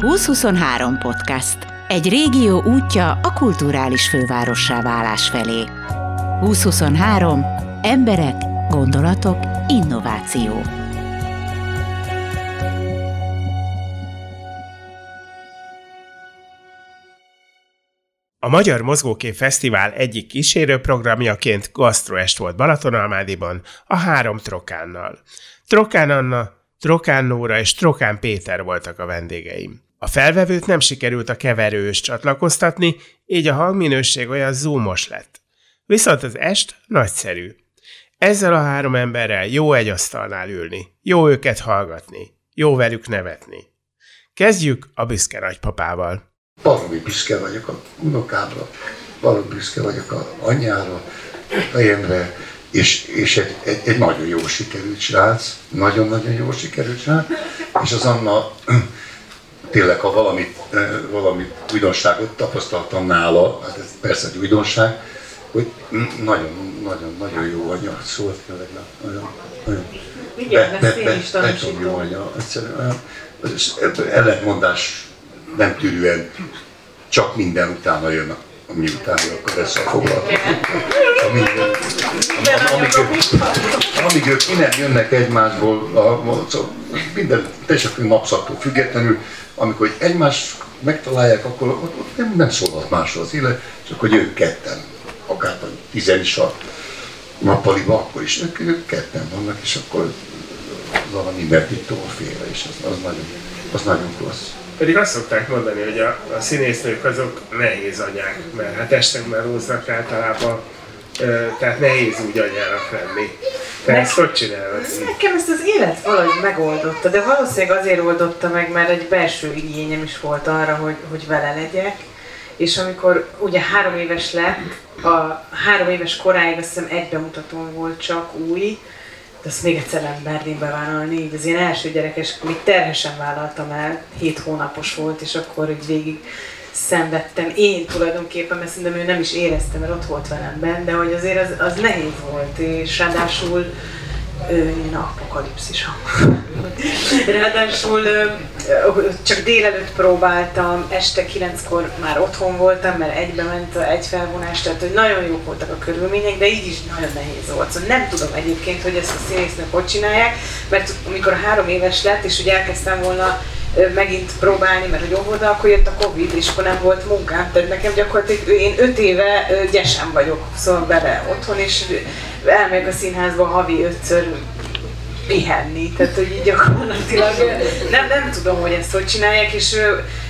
2023 podcast. Egy régió útja a kulturális fővárossá válás felé. 2023. Emberek, gondolatok, innováció. A Magyar Mozgókép Fesztivál egyik kísérőprogramjaként gasztroest volt Balatonalmádiban a három Trokánnal. Trokán Anna, Trokán Nóra és Trokán Péter voltak a vendégeim. A felvevőt nem sikerült a keverős csatlakoztatni, így a hangminőség olyan zoomos lett. Viszont az est nagyszerű. Ezzel a három emberrel jó egy asztalnál ülni, jó őket hallgatni, jó velük nevetni. Kezdjük a büszke nagypapával. Baromi büszke vagyok a unokámra, baromi büszke vagyok a anyjára, fejemre, és, és egy, egy, egy, nagyon jó sikerült srác, nagyon-nagyon jó sikerült srác, és az Anna tényleg, ha valamit, valamit újdonságot tapasztaltam nála, hát ez persze egy újdonság, hogy nagyon-nagyon-nagyon jó anya, szóval tényleg nagyon, nagyon. Igen, be, be, be, be, be, jó anya, egyszerűen ellentmondás nem tűrően csak minden utána jön, ami utána akkor ezzel foglalkozik. Amíg, amíg, amíg ők innen jönnek egymásból, a, a, minden teljesen napszaktól függetlenül, amikor egymás megtalálják, akkor ott, nem, nem szólhat másról az élet, csak hogy ők ketten, akár tizen is a nappaliban, akkor is ők, ők ketten vannak, és akkor valami mertittól félre, és az, az nagyon, az nagyon klassz. Pedig azt szokták mondani, hogy a, a színésznők azok nehéz anyák, mert hát este már húznak általában, tehát nehéz úgy anyának lenni. Te ezt hogy csinálod? Nekem ezt az élet valahogy megoldotta, de valószínűleg azért oldotta meg, mert egy belső igényem is volt arra, hogy, hogy vele legyek. És amikor ugye három éves lett, a három éves koráig azt hiszem egy bemutatón volt csak új, de azt még egyszer nem merném bevállalni, így az én első gyerekes, még terhesen vállaltam el, 7 hónapos volt, és akkor így végig szenvedtem én tulajdonképpen, mert szerintem ő nem is érezte, mert ott volt velem benne, de hogy azért az, az nehéz volt, és ráadásul ilyen apokalipszis Ráadásul csak délelőtt próbáltam, este kilenckor már otthon voltam, mert egybe ment egy felvonás, tehát hogy nagyon jók voltak a körülmények, de így is nagyon nehéz volt. Szóval nem tudom egyébként, hogy ezt a színésznők hogy csinálják, mert amikor három éves lett, és ugye elkezdtem volna megint próbálni, mert hogy óvoda, akkor jött a Covid, és akkor nem volt munkám, tehát nekem gyakorlatilag én öt éve gyesen vagyok, szóval bele otthon, és elmegyek a színházba havi ötször pihenni, tehát hogy így gyakorlatilag nem, nem tudom, hogy ezt hogy csinálják, és,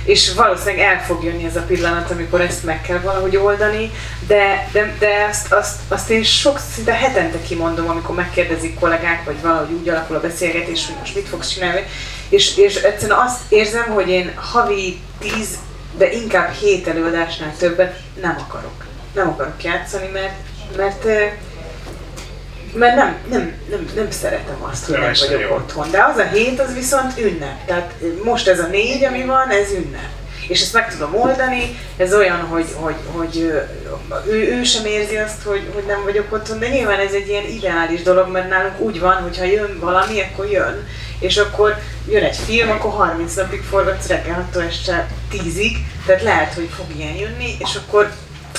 és valószínűleg el fog jönni ez a pillanat, amikor ezt meg kell valahogy oldani, de, de, de azt, azt, azt én sok, szinte hetente kimondom, amikor megkérdezik kollégák, vagy valahogy úgy alakul a beszélgetés, hogy most mit fogsz csinálni, és, és egyszerűen azt érzem, hogy én havi tíz, de inkább hét előadásnál többet nem akarok. Nem akarok játszani, mert, mert mert nem, nem, nem, nem szeretem azt, hogy nem, nem vagyok jó. otthon. De az a hét, az viszont ünnep. Tehát most ez a négy, ami van, ez ünnep. És ezt meg tudom oldani, ez olyan, hogy, hogy, hogy ő, ő sem érzi azt, hogy, hogy nem vagyok otthon, de nyilván ez egy ilyen ideális dolog, mert nálunk úgy van, hogy ha jön valami, akkor jön. És akkor jön egy film, akkor 30 napig forgatsz reggel 6 este 10-ig, tehát lehet, hogy fog ilyen jönni, és akkor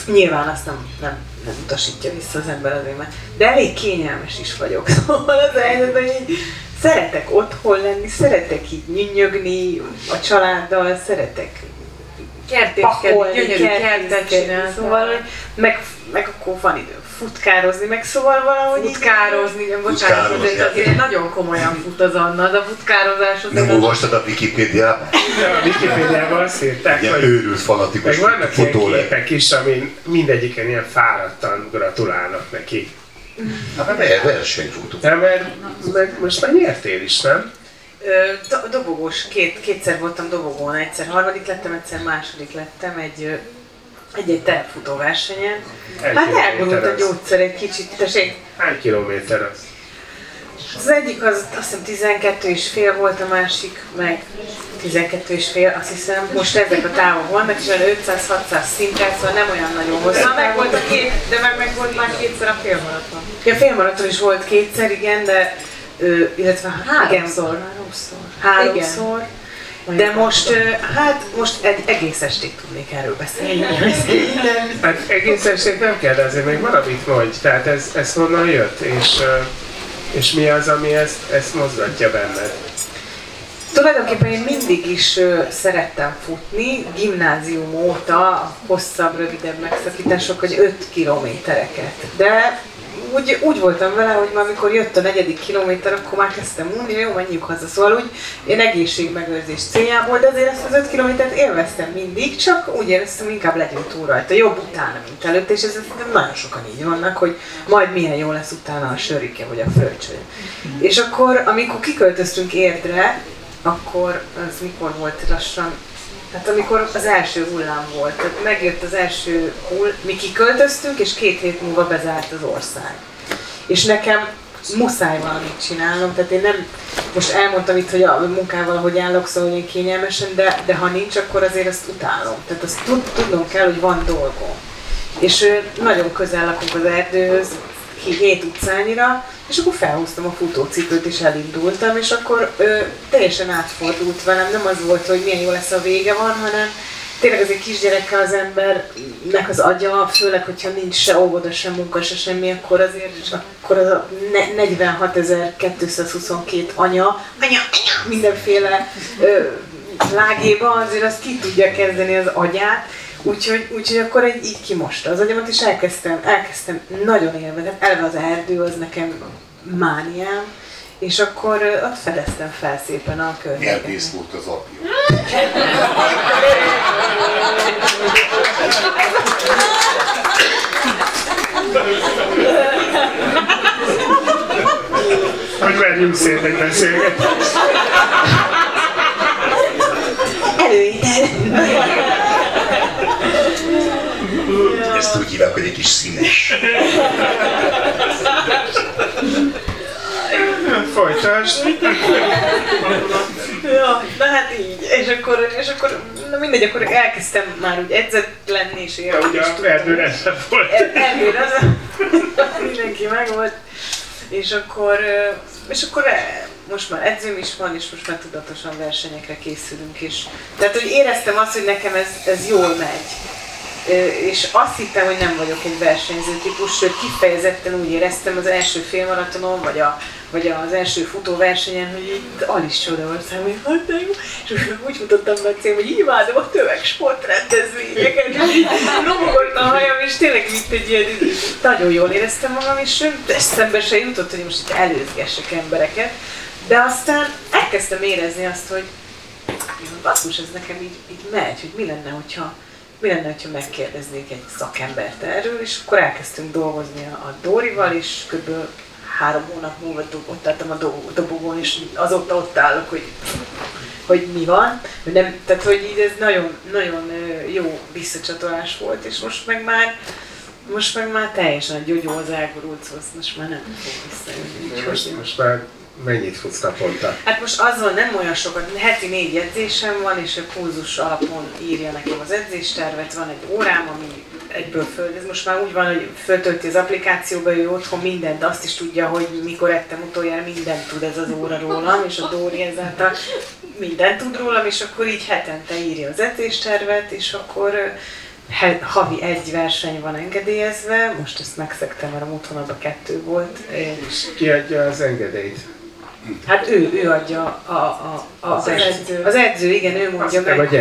nyilván azt nem, nem nem utasítja vissza az ember azért, mert de elég kényelmes is vagyok. Szóval az helyzet, hogy így szeretek otthon lenni, szeretek így nyünyögni a családdal, szeretek kertészkedni, gyönyörű kertet csinálni. Szóval, meg, meg akkor van idő futkározni, meg szóval valahogy Futkározni, igen, bocsánat, de azért nagyon komolyan fut az Anna, de a futkározás az... Nem olvastad a Wikipédiában? a Wikipédiában azt írták, hogy... őrült fanatikus meg vannak ilyen képek is, amin mindegyiken ilyen fáradtan gratulálnak neki. Hát mert versenyfutó. De mert, mert most már nyertél is, nem? Do- dobogós, két, kétszer voltam dobogón, egyszer harmadik lettem, egyszer második lettem egy egy-egy tervfutó versenyen. Egy hát elborult a gyógyszer egy kicsit, tessék. Hány kilométer az? Az egyik az azt hiszem 12 és fél volt, a másik meg 12 és fél, azt hiszem. Most ezek a távok vannak, és olyan 500-600 szinten, szóval nem olyan nagyon hosszú. Na, meg volt a két, de meg, meg volt már kétszer a félmaraton. Ja, a félmaraton is volt kétszer, igen, de illetve háromszor. Háromszor. Háromszor. De most, hát most egy egész estig tudnék erről beszélni. hát egész estig nem kell, de azért még valamit mondj. Tehát ez, ez honnan jött, és, és mi az, ami ezt, ezt mozgatja benned? Tulajdonképpen én mindig is szerettem futni, gimnázium óta hosszabb, rövidebb megszakítások, hogy 5 kilométereket. De úgy, úgy voltam vele, hogy már amikor jött a negyedik kilométer, akkor már kezdtem mondani, jó, menjünk haza. Szóval úgy én egészségmegőrzés céljából, de azért ezt az 5 kilométert élveztem mindig, csak úgy éreztem, inkább legyünk túl rajta. Jobb utána, mint előtt, és ez nagyon sokan így vannak, hogy majd milyen jó lesz utána a sörike vagy a fröccsöny. És akkor, amikor kiköltöztünk Érdre, akkor az mikor volt lassan tehát amikor az első hullám volt, tehát megjött az első hull, mi kiköltöztünk, és két hét múlva bezárt az ország. És nekem muszáj valamit csinálnom, tehát én nem, most elmondtam itt, hogy a munkával hogy állok, szóval én kényelmesen, de, de ha nincs, akkor azért azt utálom. Tehát azt tud, tudnom kell, hogy van dolgom. És nagyon közel lakunk az erdőhöz, hét utcányira, és akkor felhúztam a futócipőt, és elindultam, és akkor ö, teljesen átfordult velem. Nem az volt, hogy milyen jó lesz a vége van, hanem tényleg az egy kisgyerekkel az embernek az agya, főleg, hogyha nincs se óvoda, se munka, se semmi, akkor azért akkor az a 46.222 anya, anya, anya, mindenféle ö, lágéba azért azt ki tudja kezdeni az agyát, Úgyhogy, úgyhogy akkor egy, így kimosta az agyamat, és elkezdtem, elkezdtem nagyon élvezni. Elve az erdő az nekem mániám, és akkor ott fedeztem fel szépen a környéket. Milyen volt az apja? Hogy verjünk szét egy beszélgetést. Előétel. Ezt kis színes. Folytasd. ja, na hát így. És akkor, és akkor na mindegy, akkor elkezdtem már úgy edzett lenni, és én ja, ugye a erdő rendben volt. Erdő, az mindenki meg volt. És akkor, és akkor most már edzőm is van, és most már tudatosan versenyekre készülünk is. Tehát, hogy éreztem azt, hogy nekem ez, ez jól megy és azt hittem, hogy nem vagyok egy versenyző típus, sőt kifejezetten úgy éreztem az első félmaratonon, vagy, a, vagy az első futóversenyen, hogy itt Alice Csodaország, hogy hát de jó, és úgy mutattam be cím, hogy imádom a tömegsport rendezvényeket, és így a hajam, és tényleg itt egy ilyen, nagyon jól éreztem magam, és eszembe se jutott, hogy most itt előzgessek embereket, de aztán elkezdtem érezni azt, hogy basszus, ez nekem így, így megy, hogy mi lenne, hogyha mi lenne, ha megkérdeznék egy szakembert erről, és akkor elkezdtünk dolgozni a Dórival, és kb. három hónap múlva ott álltam a dobogón, és azóta ott állok, hogy, hogy mi van. Nem, tehát, hogy így ez nagyon, nagyon jó visszacsatolás volt, és most meg már most meg már teljesen a gyógyó az elgurult, szóval most már nem fog visszajönni. Most, most már Mennyit futsz naponta? Hát most azon nem olyan sokat, heti négy edzésem van, és a pulzus alapon írja nekem az edzéstervet, van egy órám, ami egyből föl, ez most már úgy van, hogy föltölti az applikációba, ő otthon mindent, azt is tudja, hogy mikor ettem utoljára, mindent tud ez az óra rólam, és a Dóri ezáltal mindent tud rólam, és akkor így hetente írja az edzéstervet, és akkor havi egy verseny van engedélyezve, most ezt megszektem, mert a múlt hónapban kettő volt. És ki adja az engedélyt? Hát ő, ő adja a, a, a, az, az edző. Az edző, igen, ő mondja Azt meg, hogy...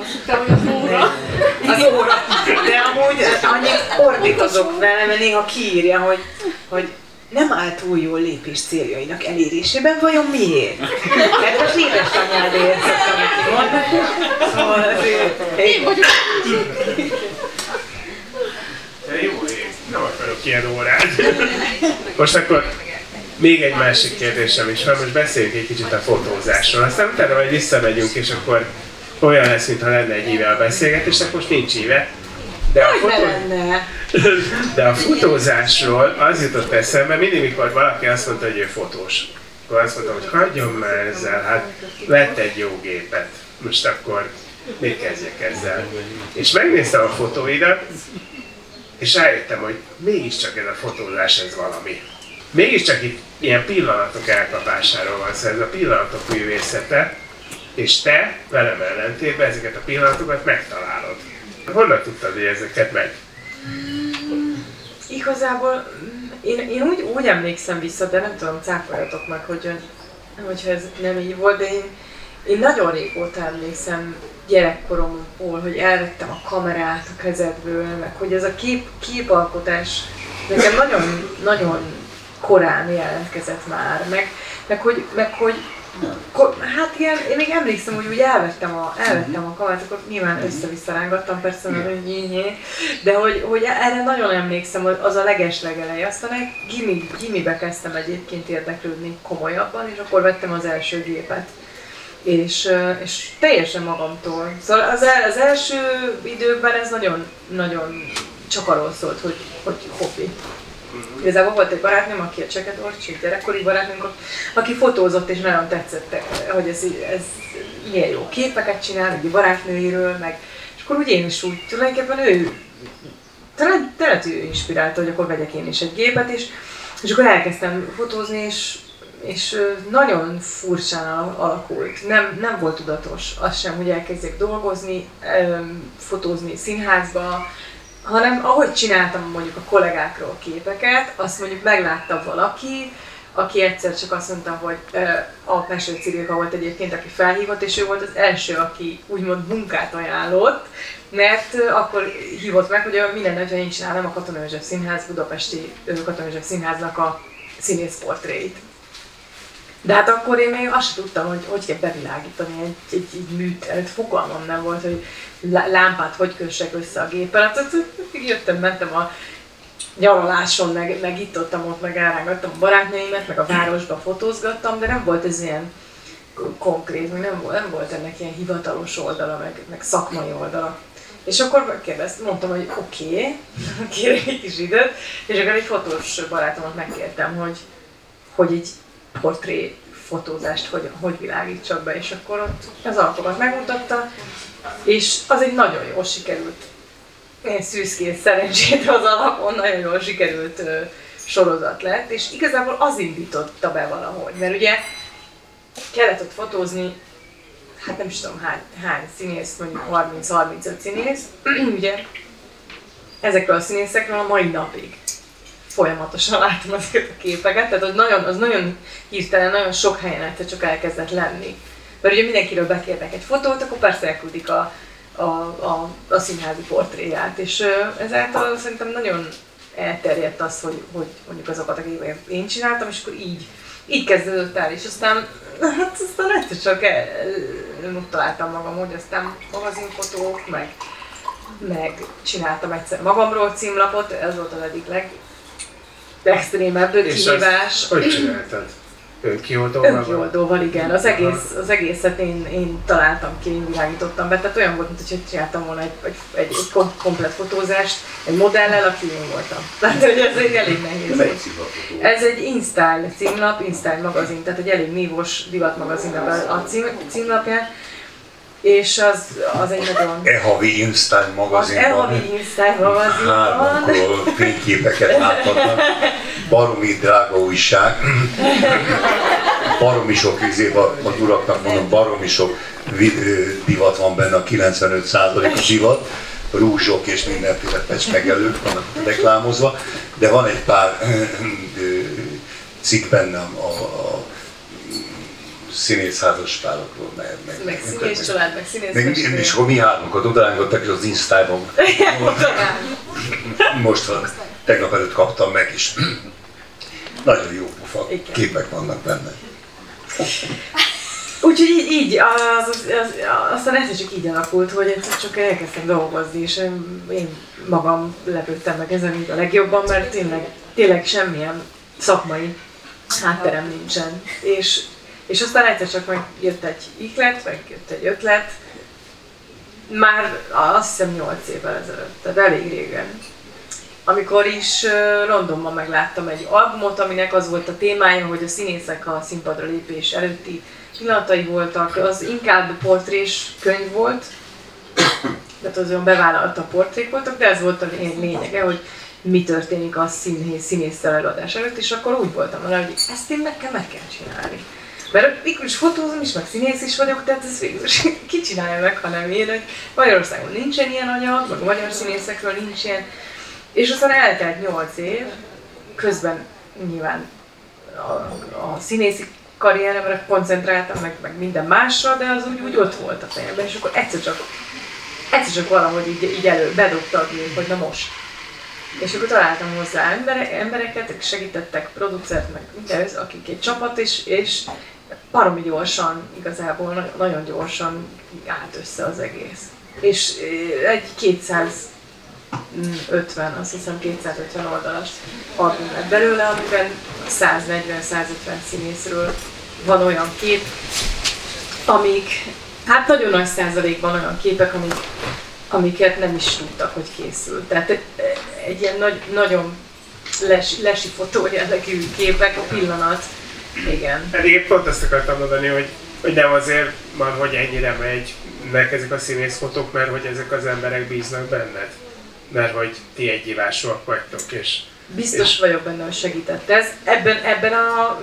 Azt hittem, hogy az óra. Az óra. De amúgy annyit ordítozok vele, mert néha kiírja, hogy, hogy nem áll túl jól lépés céljainak elérésében, vajon miért? Mert most édesanyádért szoktam neki mondani. Szóval azért... Én vagyok. Jó, én nem akarok ilyen órát. Most akkor még egy másik kérdésem is van, most beszéljünk egy kicsit a fotózásról, aztán utána majd visszamegyünk, és akkor olyan lesz, mintha lenne egy íve a beszélgetés, akkor most nincs íve. De a, fotó... De a fotózásról az jutott eszembe, mindig mikor valaki azt mondta, hogy ő fotós, akkor azt mondtam, hogy hagyjon már ezzel, hát vett egy jó gépet, most akkor mit kezdjek ezzel? És megnéztem a fotóidat, és rájöttem, hogy mégiscsak ez a fotózás ez valami mégiscsak itt ilyen pillanatok elkapásáról van szó, ez a pillanatok művészete, és te velem ellentétben ezeket a pillanatokat megtalálod. Honnan tudtad, hogy ezeket meg? Igazából én, én úgy, úgy emlékszem vissza, de nem tudom, cáfoljatok meg, hogy, hogyha ez nem így volt, de én, én nagyon régóta emlékszem gyerekkoromból, hogy elvettem a kamerát a kezedből, meg hogy ez a kép, képalkotás nekem nagyon, nagyon korán jelentkezett már, meg, meg, hogy, meg hogy Hát igen, én még emlékszem, hogy úgy elvettem a, elvettem a kamerát, akkor nyilván össze-vissza rángattam persze, mert nyínyé, de hogy, hogy erre nagyon emlékszem, hogy az a leges legelej. Aztán egy gimi, gimibe kezdtem egyébként érdeklődni komolyabban, és akkor vettem az első gépet. És, és teljesen magamtól. Szóval az, el, az első időben ez nagyon, nagyon csak arról szólt, hogy, hogy hobbi. Igazából volt egy barátnőm, aki a Cseket Orcsi, gyerekkori barátnőnk, aki fotózott, és nagyon tetszett, hogy ez, ez milyen jó képeket csinál, egy barátnőiről, meg, és akkor úgy én is úgy, tulajdonképpen ő, talán tényleg ő inspirálta, hogy akkor vegyek én is egy gépet, és, és akkor elkezdtem fotózni, és, és nagyon furcsán alakult. Nem, nem volt tudatos az sem, hogy elkezdjek dolgozni, fotózni színházba, hanem ahogy csináltam mondjuk a kollégákról képeket, azt mondjuk meglátta valaki, aki egyszer csak azt mondta, hogy a Meső Cirilka volt egyébként, aki felhívott, és ő volt az első, aki úgymond munkát ajánlott, mert akkor hívott meg, hogy minden hogyha én csinálom a Katona József Színház, Budapesti Katona József Színháznak a színész portréit. De hát akkor én még azt tudtam, hogy hogy kell bevilágítani egy, egy, egy műteret. Fogalmam nem volt, hogy lámpát hogy kössek össze a géppel. Hát, jöttem, mentem a nyaraláson, meg, meg itt ott, ott meg elrángattam a barátnőimet, meg a városba fotózgattam, de nem volt ez ilyen konkrét, meg nem, nem volt ennek ilyen hivatalos oldala, meg, meg szakmai oldala. És akkor kérdeztem, mondtam, hogy oké, okay, kérek egy kis időt, és akkor egy fotós barátomat megkértem, hogy, hogy így portré fotózást, hogy, hogy világítsak be, és akkor ott az alkomat megmutatta, és az egy nagyon jól sikerült, én szűzként szerencsét az alapon nagyon jól sikerült ö, sorozat lett, és igazából az indította be valahogy, mert ugye kellett ott fotózni, hát nem is tudom hány, hány színész, mondjuk 30-35 színész, ugye ezekről a színészekről a mai napig folyamatosan látom ezeket a képeket, tehát az nagyon, az nagyon hirtelen, nagyon sok helyen egyszer csak elkezdett lenni. Mert ugye mindenkiről bekérnek egy fotót, akkor persze elküldik a, a, a, a színházi portréját, és ezáltal szerintem nagyon elterjedt az, hogy, hogy mondjuk azokat, akiket én csináltam, és akkor így, így kezdődött el, és aztán, hát aztán egyszer csak el, találtam magam, hogy aztán magazinfotók, meg, meg csináltam egyszer magamról címlapot, ez volt az egyik leg, legextrémebb kihívás. hogy csináltad? Önkioldóval? Önkioldóval, igen. Az, egész, az egészet én, én találtam ki, én világítottam be. Tehát olyan volt, mintha csináltam volna egy, egy, egy, egy komplet fotózást egy modellel, aki én voltam. Tehát hogy ez egy elég nehéz. egy Ez egy InStyle címlap, InStyle magazin, tehát egy elég nívós divatmagazin a cím, címlapján és az, az egy nagyon... E-havi Instyle magazinban. Az E-havi Instyle magazinban. Hármunkról fényképeket láthatnak. Baromi drága újság. Baromi sok izében, a uraknak mondom, baromi sok divat van benne, a 95% a divat rúzsok és mindenféle pecsmegelők vannak reklámozva, de van egy pár cikk bennem a, a színészházaspárokról, meg, meg, meg színész család, meg színész meg, És akkor mi hármunkat odaállítottak, és az Instában most van, tegnap előtt kaptam meg, és nagyon jó pufa. Képek vannak benne. Úgyhogy így, így az, az, az, aztán ez csak így alakult, hogy egyszer csak elkezdtem dolgozni, és én magam lepődtem meg ezen így a legjobban, mert tényleg, tényleg semmilyen szakmai hátterem nincsen. És és aztán egyszer csak meg jött egy iklet, meg jött egy ötlet, már azt hiszem 8 évvel ezelőtt, tehát elég régen. Amikor is Londonban megláttam egy albumot, aminek az volt a témája, hogy a színészek a színpadra lépés előtti pillanatai voltak, az inkább portrés könyv volt, tehát az olyan bevállalta portrék voltak, de ez volt a lényege, hogy mi történik a színész, színésszel előadás előtt, és akkor úgy voltam vele, hogy ezt én nekem meg kell csinálni Mert végül is fotózom is, meg színész is vagyok, tehát ez végül is ki csinálja meg, hanem én, hogy Magyarországon nincsen ilyen anyag, meg magyar színészekről nincs ilyen. És aztán eltelt 8 év, közben nyilván a, a színészi karrieremre koncentráltam, meg, meg minden másra, de az úgy, úgy ott volt a fejemben, és akkor egyszer csak, egyszer csak valahogy így, így elő, bedobta a gép, hogy na most. És akkor találtam hozzá embere, embereket, akik segítettek, producert, meg minden, akik egy csapat, és, és baromi gyorsan, igazából nagyon gyorsan állt össze az egész. És eh, egy 250, azt hiszem 250 oldalas album lett belőle, amiben 140-150 színészről van olyan kép, amik, hát nagyon nagy százalékban olyan képek, amik, amiket nem is tudtak, hogy készült. Tehát egy, egy ilyen nagy, nagyon les, lesi fotó jellegű képek, a pillanat, igen. Pedig pont azt akartam mondani, hogy, hogy nem azért van, hogy ennyire megy nek ezek a színészfotók, mert hogy ezek az emberek bíznak benned. Mert hogy ti egyívásúak vagytok, és... Biztos és... vagyok benne, hogy segített ez. Ebben, ebben a,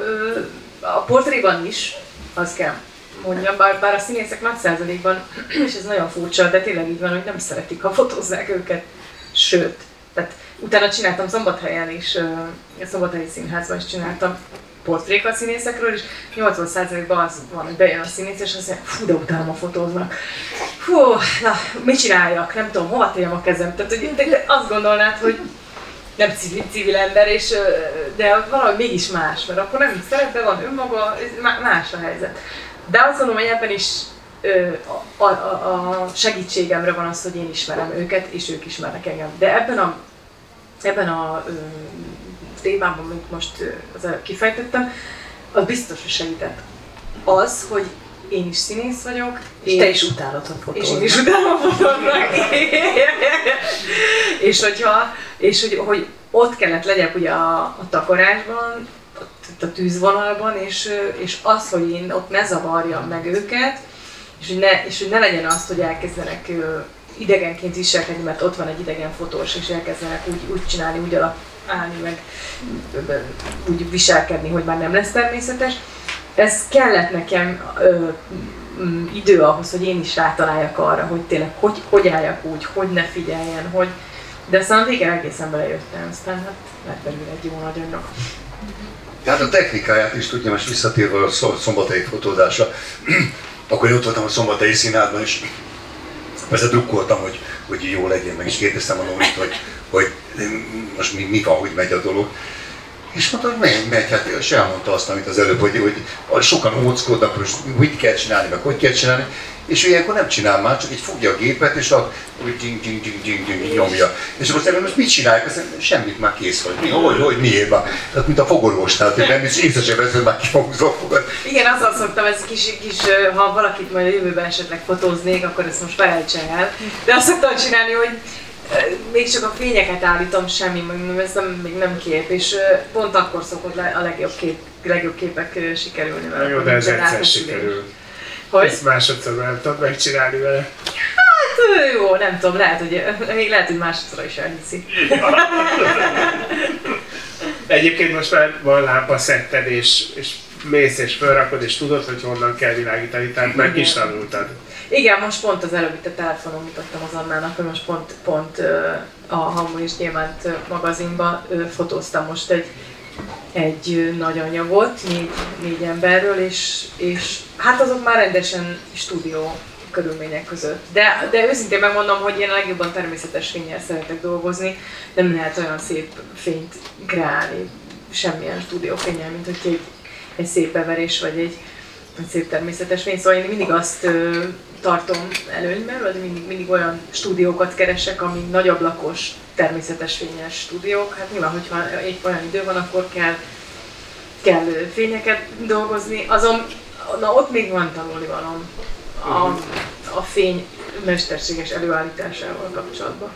a portréban is, az kell mondjam, bár, bár a színészek nagy százalékban, és ez nagyon furcsa, de tényleg így van, hogy nem szeretik, ha fotózzák őket. Sőt, tehát utána csináltam Szombathelyen is, a Szombathelyi Színházban is csináltam portrék a színészekről, és 80%-ban az van, hogy bejön a színész, és azt mondja, fú, de utána fotóznak. Fú, na, mit csináljak? Nem tudom, hova tegyem a kezem? Tehát, hogy de azt gondolnád, hogy nem civil, civil ember, és, de valahogy mégis más, mert akkor nem szerepben van önmaga, más a helyzet. De azt gondolom, hogy ebben is a, a, a segítségemre van az, hogy én ismerem őket, és ők ismernek engem. De ebben a, ebben a témában, amit most az előbb kifejtettem, az biztos, hogy segített. Az, hogy én is színész vagyok. És, és te is utálod, hogy fotóznak. És én is utálom, hogy fotóznak. és hogyha, és hogy, hogy ott kellett legyek ugye a, a takarásban, a tűzvonalban, és, és az, hogy én ott ne zavarjam meg őket, és hogy ne, és hogy ne legyen azt, hogy elkezdenek idegenként viselkedni, mert ott van egy idegen fotós, és elkezdenek úgy, úgy csinálni, úgy alap, állni, meg úgy viselkedni, hogy már nem lesz természetes. Ez kellett nekem ö, idő ahhoz, hogy én is rátaláljak arra, hogy tényleg hogy, hogy álljak úgy, hogy ne figyeljen, hogy... De aztán végén egészen belejöttem, aztán hát lett belőle egy jó nagy anyag. Tehát a technikáját is tudja, most visszatérve a szombatai fotózásra, akkor én ott voltam a szombatai színházban, és persze drukkoltam, hogy, hogy jó legyen, meg is kérdeztem a Nórit, hogy, hogy most mi, mi van, hogy megy a dolog. És mondta, hogy megy, megy, hát és elmondta azt, amit az előbb, hogy, hogy sokan óckodnak, hogy mit kell csinálni, meg hogy kell csinálni és ő ilyenkor nem csinál már, csak így fogja a gépet, és a, ding, ding, ding, ding, ding, nyomja. És akkor szerintem most mit csinálják? Azt semmit már kész vagy. Mi, hogy, hogy, miért van? Tehát, mint a fogorvosnál, hogy nem is észre sem veszed már ki fogod. Igen, azzal szoktam, ez kis, kis, ha valakit majd a jövőben esetleg fotóznék, akkor ezt most felejtse el. De azt szoktam csinálni, hogy még csak a fényeket állítom, semmi, ez nem, még nem kép, és pont akkor szokott a legjobb, kép, legjobb képek sikerülni vele. Jó, de ez egyszer sikerül. Hogy? Ezt másodszor nem tudod megcsinálni vele. Hát jó, nem tudom, lehet, hogy még lehet, hogy másodszor is elhiszi. Egyébként most már van lámpaszetted, és, és mész és felrakod, és tudod, hogy honnan kell világítani, tehát meg is tanultad. Igen, most pont az előbb itt a telefonon mutattam az Annának, hogy most pont, pont a Hamu és Gyémánt magazinban fotóztam most egy egy nagy anyagot, négy, négy emberről, és, és hát azok már rendesen stúdió körülmények között. De, de őszintén megmondom, hogy én a legjobban természetes fényel szeretek dolgozni, nem lehet olyan szép fényt kreálni semmilyen stúdiófényel, mint hogy egy, egy szép beverés, vagy egy, egy szép természetes fény. Szóval én mindig azt ö, tartom előnyben, vagy mindig, mindig olyan stúdiókat keresek, ami nagy ablakos, természetes fényes stúdiók. Hát nyilván, hogyha egy olyan idő van, akkor kell, kell fényeket dolgozni. Azon, na ott még van tanulni valam a, a fény mesterséges előállításával kapcsolatban.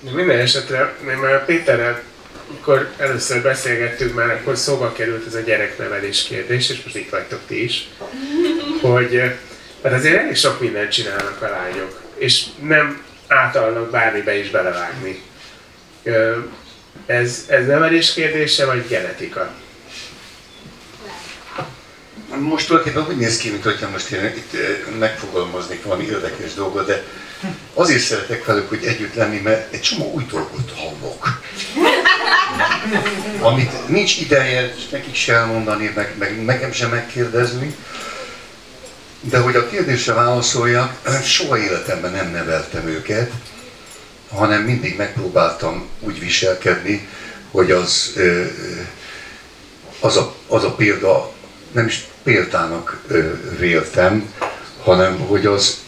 Minden esetre, már Péterrel, amikor először beszélgettünk már, akkor szóba került ez a gyereknevelés kérdés, és most itt vagytok ti is, hogy mert azért elég sok mindent csinálnak a lányok, és nem átalnak bármibe is belevágni. Ez, ez nevelés kérdése, vagy genetika? most tulajdonképpen úgy néz ki, mint hogyha most én itt megfogalmaznék valami érdekes dolgot, de azért szeretek velük, hogy együtt lenni, mert egy csomó új dolgot hallok. Amit nincs ideje nekik se elmondani, meg, meg nekem sem megkérdezni. De hogy a kérdésre válaszoljak, soha életemben nem neveltem őket, hanem mindig megpróbáltam úgy viselkedni, hogy az, az, a, az a példa, nem is példának véltem, hanem hogy az,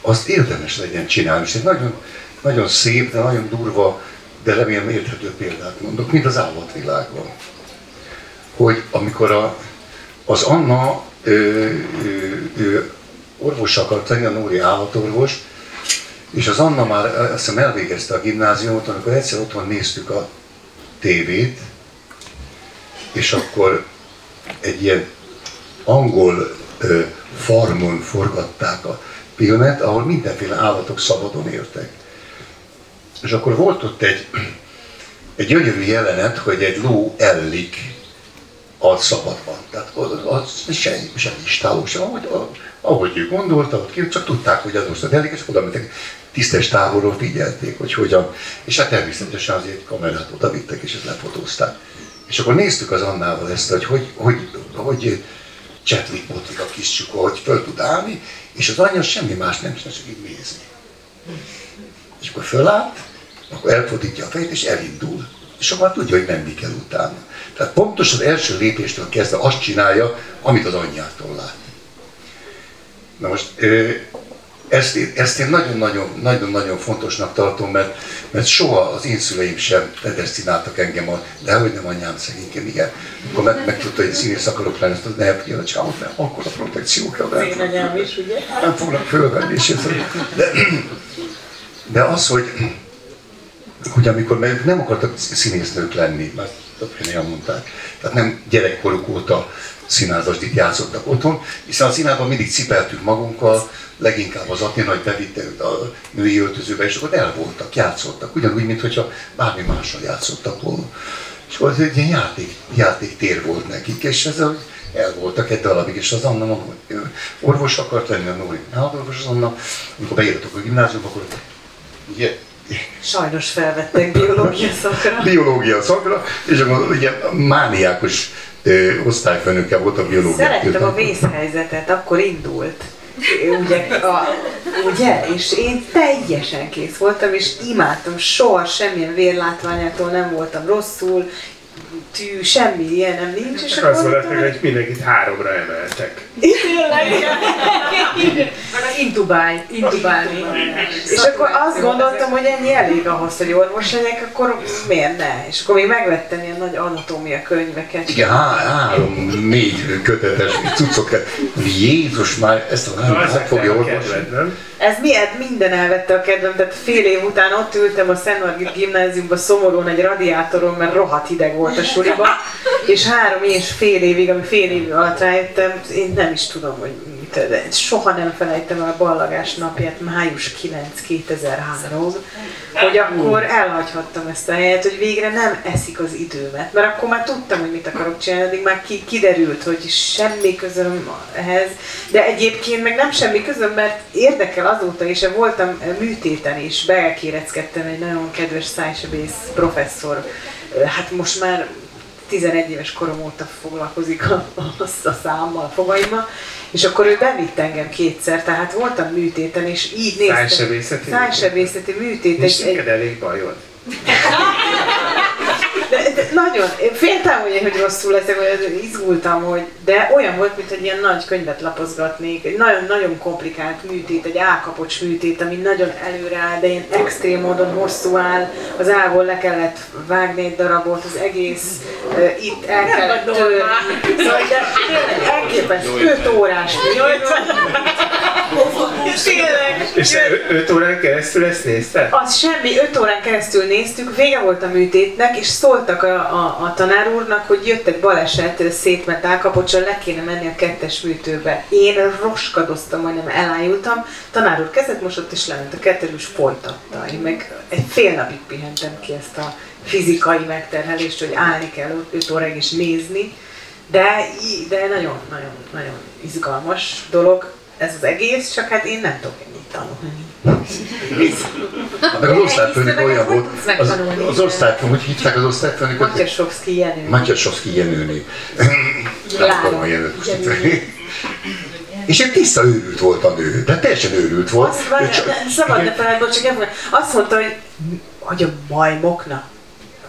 azt érdemes legyen csinálni. És egy nagyon, nagyon szép, de nagyon durva, de remélem érthető példát mondok, mint az állatvilágban. Hogy amikor a, az Anna ő, ő, ő orvos akart tenni, a Nóri állatorvos, és az Anna már azt hiszem elvégezte a gimnáziumot, amikor egyszer otthon néztük a tévét, és akkor egy ilyen angol ö, farmon forgatták a filmet, ahol mindenféle állatok szabadon éltek. És akkor volt ott egy, egy gyönyörű jelenet, hogy egy ló ellik a szabadban. Tehát az semmi, semmi istáló sem, ahogy, ahogy ő gondolta, ott csak tudták, hogy az most a delik, és oda mentek, tisztes távolról figyelték, hogy hogyan. És hát természetesen azért kamerát oda vittek, és ezt lefotózták. És akkor néztük az Annával ezt, hogy hogy, hogy, hogy csetlik botlik a kis csuka, hogy föl tud állni, és az anya semmi más nem csinál, csak így nézni. És akkor fölállt, akkor elfordítja a fejét, és elindul. És akkor tudja, hogy menni kell utána. Tehát pontosan az első lépéstől kezdve azt csinálja, amit az anyjától lát. Na most ezt, ezt én nagyon-nagyon fontosnak tartom, mert, mert soha az én szüleim sem predestináltak engem, a, de hogy nem anyám szegényként, igen. Akkor meg, megtudta, hogy színész akarok lenni, azt ne figyelj a csámot, mert akkor a protekció kell. Én anyám is, ugye? Nem fognak fölvenni, és de, de az, hogy, hogy amikor meg nem akartak színésznők lenni, mert többnyire elmondták, tehát nem gyerekkoruk óta színházasdit játszottak otthon, hiszen a színházban mindig cipeltük magunkkal, leginkább az Aténa, hogy bevitte őt a női öltözőbe, és akkor el voltak, játszottak, ugyanúgy, mintha bármi mással játszottak volna. És akkor ez egy ilyen játék, játéktér volt nekik, és ez el voltak egy darabig, és az Anna hogy orvos akart lenni a Nóri. Orvos az Anna, amikor beírtuk a gimnáziumba, akkor ugye, Sajnos felvettek biológia szakra. biológia szakra, és akkor ugye mániákus osztályfőnöke volt a biológia. Szerettem a vészhelyzetet, akkor indult. Ugye, a, ugye, és én teljesen kész voltam, és imádtam, soha semmilyen vérlátványától nem voltam rosszul, tű, semmi ilyen nem nincs. És akkor az volt, hogy mindenkit háromra emeltek. Tényleg, intubálj, intubálni. És akkor azt gondoltam, hogy ennyi elég ahhoz, hogy orvos legyek, akkor miért ne? És akkor még megvettem ilyen nagy anatómia könyveket. Igen, három, négy kötetes cuccokat. Jézus már, ezt a nem fogja orvos. nem? Ez miért minden elvette a kedvem, tehát fél év után ott ültem a Szent Margit gimnáziumban szomorúan egy radiátoron, mert rohadt hideg volt a suliba, és három és fél évig, ami fél év alatt rájöttem, én nem is tudom, hogy mit, de soha nem felejtem el a ballagás napját, május 9, 2003, hogy akkor elhagyhattam ezt a helyet, hogy végre nem eszik az időmet, mert akkor már tudtam, hogy mit akarok csinálni, addig már ki, kiderült, hogy semmi közöm ehhez, de egyébként meg nem semmi közöm, mert érdekel azóta is, voltam műtéten is, beelkéreckedtem egy nagyon kedves szájsebész professzor, hát most már 11 éves korom óta foglalkozik a, a, a számmal, a fogaimmal, és akkor ő bevitt engem kétszer, tehát voltam műtéten, és így néztem. Szájsebészeti? Szájsebészeti műtét. És egy... elég bajod. Nagyon, féltem, hogy, hogy rosszul leszek, hogy izgultam, hogy, de olyan volt, mint egy ilyen nagy könyvet lapozgatnék, egy nagyon-nagyon komplikált műtét, egy állkapocs műtét, ami nagyon előre áll, de ilyen extrém módon hosszú áll, az állból le kellett vágni egy darabot, az egész uh, itt el kellett törni. Szóval, de elképesztő, 5 órás Tényleg. És 5 órán keresztül ezt nézted? Az semmi, 5 órán keresztül néztük, vége volt a műtétnek, és szóltak a, a, a tanár úrnak, hogy jött egy baleset, szétment állkapocsal, le kéne menni a kettes műtőbe. Én roskadoztam, majdnem elájultam, tanár úr kezet mosott, és lement a kettős folytatta. Én meg egy fél napig pihentem ki ezt a fizikai megterhelést, hogy állni kell 5 óráig és nézni De, de nagyon, nagyon, nagyon izgalmas dolog ez az egész, csak hát én nem tudok ennyit tanulni. Hát meg az osztályfőnök olyan volt, az, az osztályfőnök, hogy hívták az osztályfőnököt? Matyasovszki Jenő. Matyasovszki Jenőné. Nem akarom a Jenőt most és egy tiszta őrült volt a nő, de teljesen őrült volt. Azt, várj, csak... szabad ne felejteni, csak azt mondta, hogy, hogy a majmoknak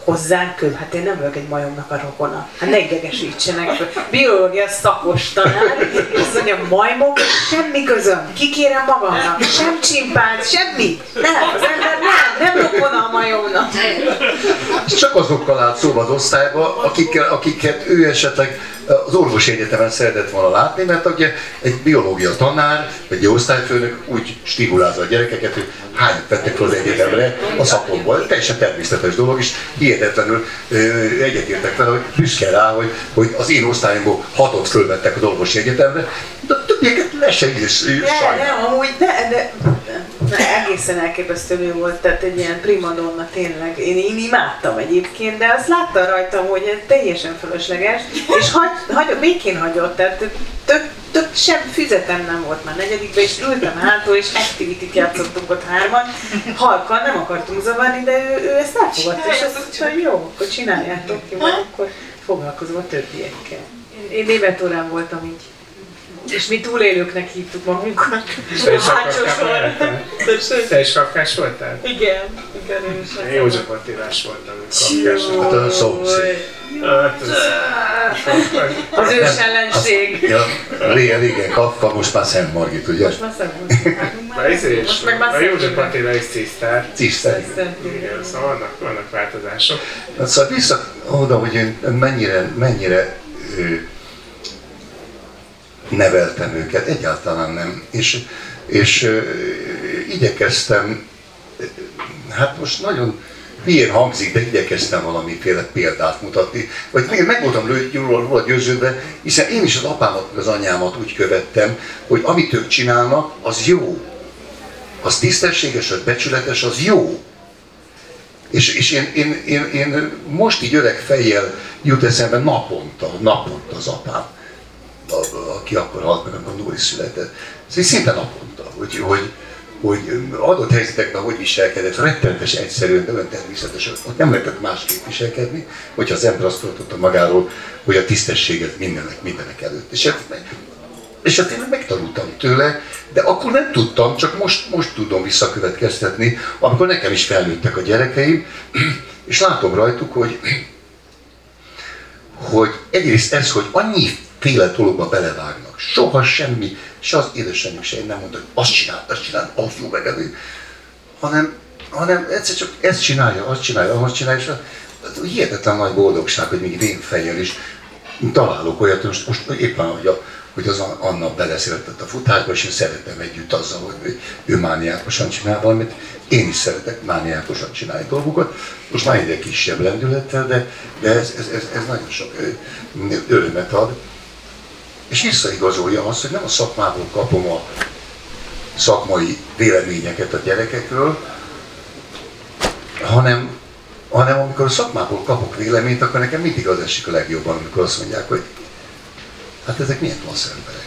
hozzánk köv. Hát én nem vagyok egy majomnak a rokona. Hát ne idegesítsenek. Biológia szakos tanár, azt mondja, majmok, semmi közöm. Kikérem magamnak. Sem csimpánz, semmi. Nem, az ember nem, nem rokona a majomnak. Csak azokkal állt szóba az osztályba, akikkel, akiket ő esetleg az orvosi egyetemen szeretett volna látni, mert ugye egy biológia tanár, vagy egy osztályfőnök úgy stimulálza a gyerekeket, hogy hány vettek fel az egyetemre a szakomból. Teljesen természetes dolog, és hihetetlenül egyetértek vele, hogy büszke rá, hogy, hogy az én osztályomból hatot fölvettek az orvosi egyetemre, de a többieket le se is Ne, ne, amúgy, de, de, de egészen elképesztő ő volt, tehát egy ilyen primadonna tényleg. Én, én imádtam egyébként, de azt látta rajtam, hogy ez teljesen fölösleges, és hagy, hagy, békén hagyott, tehát tök, tök sem füzetem nem volt már negyedikben, és ültem hátul, és activity játszottunk ott hárman. Halkan nem akartunk zavarni, de ő, ő ezt elfogadta, és azt mondta, hogy jó, akkor csináljátok, jó, akkor foglalkozom a többiekkel. Én, én német órán voltam így. És mi túlélőknek hívtuk magunkat. Te is Te is kapkás voltál? Igen, igen, én is. Én József Attilás voltam, kapkás. Hát a szomszéd. Hát az ős ellenség. Ja, régen, régen Kafka, most már Szent Margit, ugye? Most már Szent Margit. Na ez is, már József Attila is cisztár. Cisztár. Igen, szóval vannak, vannak változások. Hát szóval vissza oda, hogy én mennyire, mennyire ő, neveltem őket, egyáltalán nem. És, és igyekeztem, hát most nagyon milyen hangzik, de igyekeztem valamiféle példát mutatni. Vagy még meg voltam róla győződve, hiszen én is az apámat, az anyámat úgy követtem, hogy amit ők csinálnak, az jó. Az tisztességes, az becsületes, az jó. És, és én, én, én, én, most így öreg fejjel jut eszembe naponta, naponta az apám, aki akkor halt meg, amikor Nóri született. Ez szinte naponta, hogy, hogy, hogy adott helyzetekben hogy viselkedett, rettenetes egyszerűen, de olyan természetes, ott nem lehetett másképp viselkedni, hogyha az ember azt tartotta magáról, hogy a tisztességet mindenek, mindenek előtt. És ezt, és ezt én megtanultam tőle, de akkor nem tudtam, csak most, most tudom visszakövetkeztetni, amikor nekem is felnőttek a gyerekeim, és látom rajtuk, hogy, hogy egyrészt ez, hogy annyi féle dologba belevágnak. Soha semmi, se az édesanyjuk se nem mondta, hogy azt csinál, azt csinál, az jó megedő, hanem, hanem egyszer csak ezt csinálja, azt csinálja, azt csinálja, és hihetetlen nagy boldogság, hogy még én fejjel is találok olyat, most, most éppen, hogy, a, hogy az Anna beleszületett a futásba, és én szeretem együtt azzal, hogy ő, ő mániákosan csinál valamit. Én is szeretek mániákosan csinálni dolgokat. Most már egy kisebb lendülettel, de, de ez, ez, ez, ez nagyon sok örömet ad és visszaigazolja azt, hogy nem a szakmából kapom a szakmai véleményeket a gyerekekről, hanem, hanem amikor a szakmából kapok véleményt, akkor nekem mindig az esik a legjobban, amikor azt mondják, hogy hát ezek milyen klassz emberek.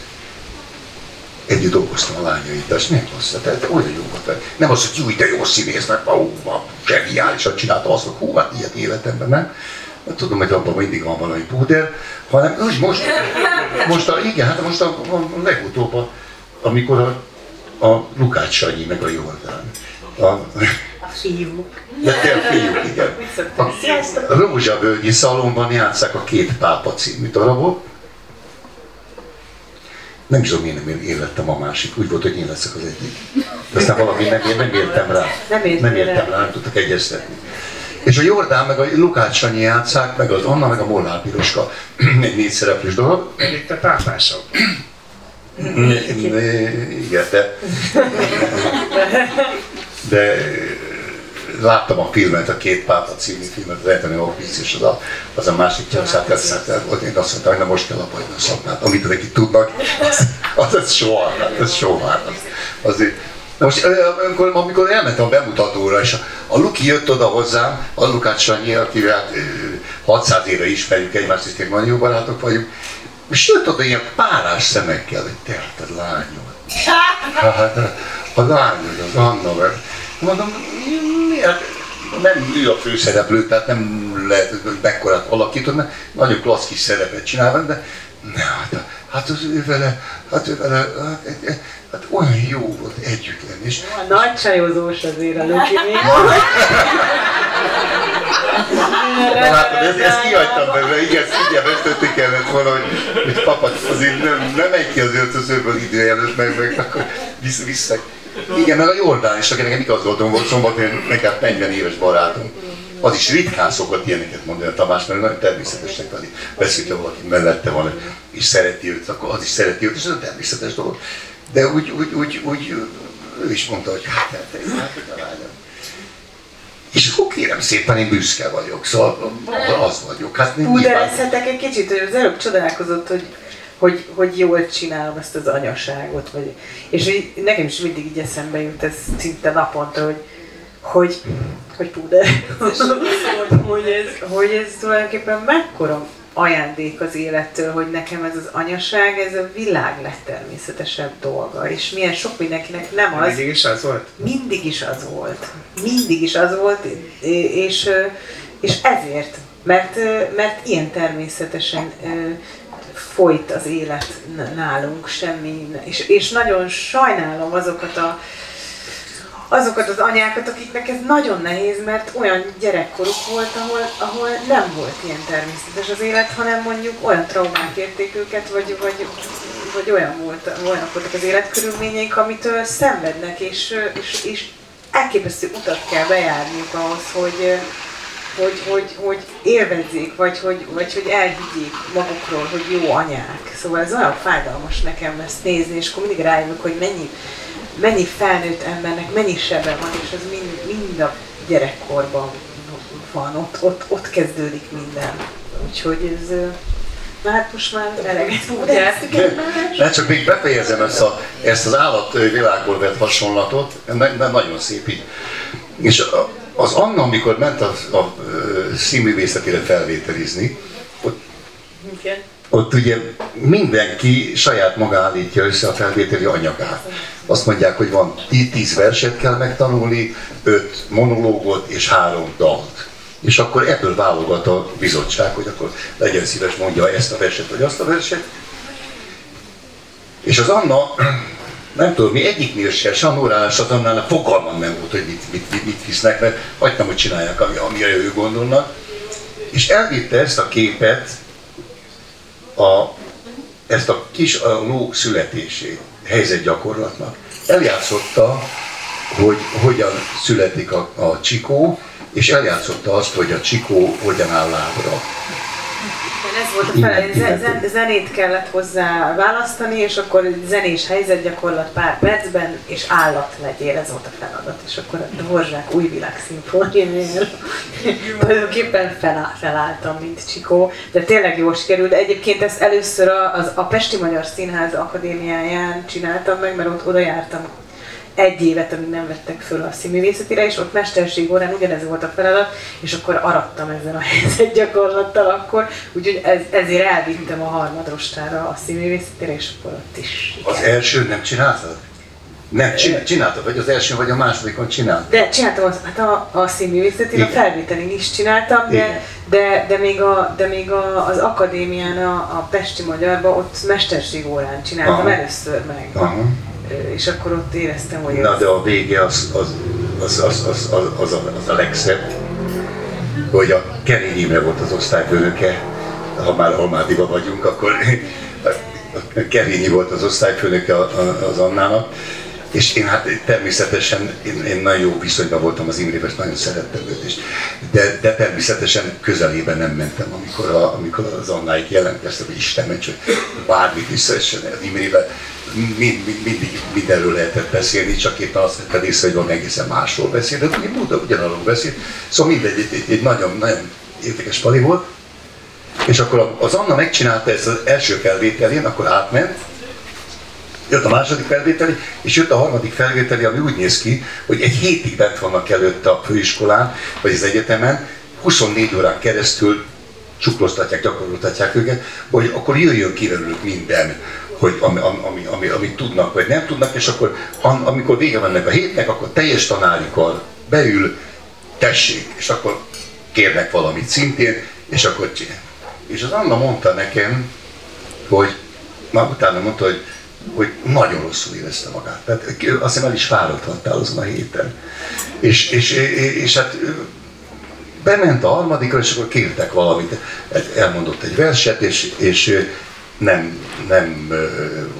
Együtt dolgoztam a lányait, és milyen klassz, tehát olyan jó volt. Nem az, hogy jó, de jó színész, mert ma, zseniálisan csinálta azt, hogy hú, hát ilyet életemben nem. Hát tudom, hogy abban mindig van valami púder, hanem úgy most, most a, igen, hát most a, a legutóbb, a, amikor a, a Lukács Sanyi meg a Jordán. A, a fiúk. De te a fiúk, igen. A Rózsavölgyi szalomban játszák a Két Pápa című darabot. Nem tudom, én nem én lettem a másik. Úgy volt, hogy én leszek az egyik. De aztán valami nem, én nem értem rá. Nem, nem értem rá, nem tudtak egyeztetni. És a Jordán meg a Lukács Sanyi játszák, meg az Anna, meg a Molnár Piroska. egy négy szereplős dolog. Itt a pápások. Igen, de... De láttam a filmet, a két pápa című filmet, az Anthony Hopkins, és az a, az a másik csapszát volt, én azt mondtam, hogy na most kell abbahagyni a szakmát, amit neki tudnak, az, az, az soha, az soha. Az, Most amikor, amikor elmentem a bemutatóra, és a, Luki jött oda hozzám, a Lukát Sanyi, akivel 600 éve ismerjük egymást, és nagyon jó barátok vagyunk, és jött oda ilyen párás szemekkel, hogy te, te lányom. Hát, a lányod, az Anna, mert mondom, miért? Nem ő a főszereplő, tehát nem lehet, hogy mekkorát alakított, mert nagyon klassz kis szerepet csinál, de ne, hát, hát az ő vele, hát ő vele, hát, hát olyan jó volt együtt lenni. És, Nagy csajozós azért a még. Na látod, ezt, ezt kihagytam belőle, igen, figyelmeztetni kellett volna, hogy, hogy papa, azért nem, nem megy ki az öltözőből időjelös, meg, meg akkor vissza, vissza. Igen, meg a Jordán is, aki nekem igazoltam volt szombaton, nekem 40 éves barátom. Az is ritkán szokott ilyeneket mondani a Tamás, mert nagyon természetesnek lenni. Beszélte valaki mellette van, és szereti őt, akkor az is szereti őt, és ez a természetes dolog. De úgy, úgy, úgy, úgy ő is mondta, hogy hát, hát, hát, hát. És akkor kérem szépen, én büszke vagyok, szóval az vagyok. Hát Púderezhetek egy kicsit, hogy az előbb csodálkozott, hogy, hogy, hogy jól csinálom ezt az anyaságot. Vagy, és így, nekem is mindig így eszembe jut ez szinte naponta, hogy, hogy, hogy púder, hogy, ez, hogy ez tulajdonképpen mekkora ajándék az élettől, hogy nekem ez az anyaság, ez a világ legtermészetesebb dolga, és milyen sok mindenkinek nem az. Mindig is az volt? Mindig is az volt. Mindig is az volt, és, és ezért, mert, mert ilyen természetesen folyt az élet nálunk, semmi, és, és nagyon sajnálom azokat a azokat az anyákat, akiknek ez nagyon nehéz, mert olyan gyerekkoruk volt, ahol, ahol nem volt ilyen természetes az élet, hanem mondjuk olyan traumák érték őket, vagy, vagy, vagy olyan volt, olyanok voltak az életkörülményeik, amitől szenvednek, és, és, és elképesztő utat kell bejárniuk ahhoz, hogy, hogy, hogy, hogy élvezzék, vagy hogy, vagy hogy elhiggyék magukról, hogy jó anyák. Szóval ez olyan fájdalmas nekem ezt nézni, és akkor mindig rájövök, hogy mennyi mennyi felnőtt embernek mennyi sebe van, és ez mind, mind a gyerekkorban van, ott, ott, ott kezdődik minden. Úgyhogy ez, na hát most már eleget Ne csak még befejezem ezt, a, ezt az állat világból vett hasonlatot, ne, ne, nagyon szép így. És az Anna, amikor ment a, a, a színművészetére felvételizni, ott, Igen ott ugye mindenki saját maga állítja össze a felvételi anyagát. Azt mondják, hogy van tíz verset kell megtanulni, öt monológot és három dalt. És akkor ebből válogat a bizottság, hogy akkor legyen szíves mondja ezt a verset vagy azt a verset. És az Anna, nem tudom, mi egyiknél se, se az Annál fogalmam nem volt, hogy mit, mit, mit, mit visznek, mert hagytam, hogy csinálják, amire ő gondolnak. És elvitte ezt a képet a, ezt a kis a ló születését helyzetgyakorlatnak. Eljátszotta, hogy hogyan születik a, a csikó, és eljátszotta azt, hogy a csikó hogyan áll lábra ez volt a feladat, zenét kellett hozzá választani, és akkor zenés helyzetgyakorlat pár percben, és állat legyél, ez volt a feladat. És akkor a Dvorzsák új világ szimfóniájára tulajdonképpen feláll, felálltam, mint Csikó, de tényleg jó sikerült. Egyébként ezt először a, az, a Pesti Magyar Színház Akadémiáján csináltam meg, mert ott oda jártam egy évet, amíg nem vettek föl a színművészetire, és ott mesterség órán ugyanez volt a feladat, és akkor arattam ezzel a helyzet gyakorlattal akkor, úgyhogy ez, ezért elvittem a harmadrostára a színművészetire, és akkor ott is. Igen. Az első nem csináltad? Nem, csináltad, vagy az első, vagy a másodikon csináltad? De csináltam az, hát a, a színművészetén, a felvételin is csináltam, de, de, de, még, a, de még a, az akadémián, a, a Pesti Magyarban ott mesterség órán csináltam Aha. először meg. Aha és akkor ott éreztem, hogy... Na, de a vége az, az, az, az, az, az, az, a, az a legszebb, hogy a Kerény Imre volt az osztályfőnöke, ha már Almádiba vagyunk, akkor Kerényi volt az osztályfőnöke az Annának, és én hát természetesen, én, én nagyon jó viszonyban voltam az Imrével, nagyon szerettem őt is. De, de természetesen közelében nem mentem, amikor, a, amikor az Annáik jelentkeztek, hogy Isten ments, hogy bármit visszaessen az Imrével. Mind, mind, mindig mindenről lehetett beszélni, csak éppen azt vetted észre, hogy van egészen másról beszél, de Buda ugyanarról beszél. Szóval mindegy, egy, egy, egy nagyon, nagyon értékes pali volt. És akkor az Anna megcsinálta ezt az első felvételén, akkor átment, Jött a második felvételi, és jött a harmadik felvételi, ami úgy néz ki, hogy egy hétig bent vannak előtte a főiskolán, vagy az egyetemen, 24 órán keresztül csukloztatják, gyakoroltatják őket, hogy akkor jöjjön ki belőlük minden, hogy ami, ami, ami, amit tudnak, vagy nem tudnak, és akkor amikor vége vannak a hétnek, akkor teljes tanárikkal beül, tessék, és akkor kérnek valamit szintén, és akkor csinál. És az Anna mondta nekem, hogy, már utána mondta, hogy, hogy nagyon rosszul érezte magát. Tehát azt hiszem el is fáradhattál azon a héten. És, és, és, és hát bement a harmadikra, és akkor kértek valamit. Elmondott egy verset, és, és nem, nem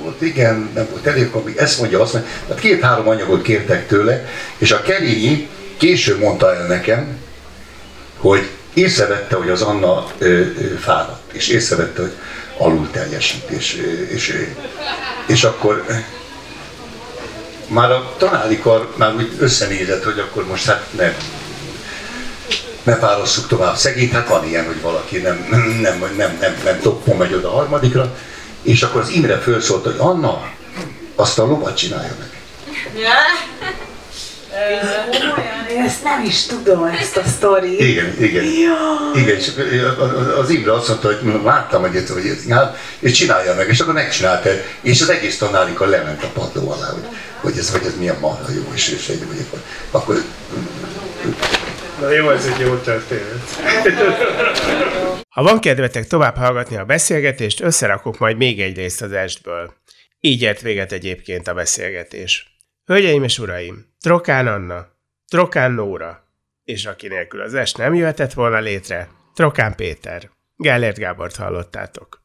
volt igen, nem volt elég, akkor ezt mondja, azt mondja. Tehát két-három anyagot kértek tőle, és a Kerényi később mondta el nekem, hogy észrevette, hogy az Anna ö, ö, fáradt, és észrevette, hogy alul teljesít, és, és, akkor már a tanári már úgy összenézett, hogy akkor most hát nem, ne fárasszuk tovább. Szegényt, hát van ilyen, hogy valaki nem, nem, nem, nem, nem, nem toppon megy oda a harmadikra, és akkor az Imre felszólt, hogy Anna, azt a lovat csinálja meg. Én ezt nem is tudom, ezt a sztorit. Igen, igen. Ja. Igen, és az Imre azt mondta, hogy láttam, hogy ezt, hogy ezt és csinálja meg, és akkor megcsinálta, és az egész tanárika lement a padló alá, hogy, hogy ez, hogy ez milyen marha jó, és, és egy, hogy akkor... Na jó, ez egy jó történet. Ha van kedvetek tovább hallgatni a beszélgetést, összerakok majd még egy részt az estből. Így ért véget egyébként a beszélgetés. Hölgyeim és uraim, Trokán Anna, Trokán Nóra, és aki nélkül az est nem jöhetett volna létre, Trokán Péter. Gellért Gábort hallottátok.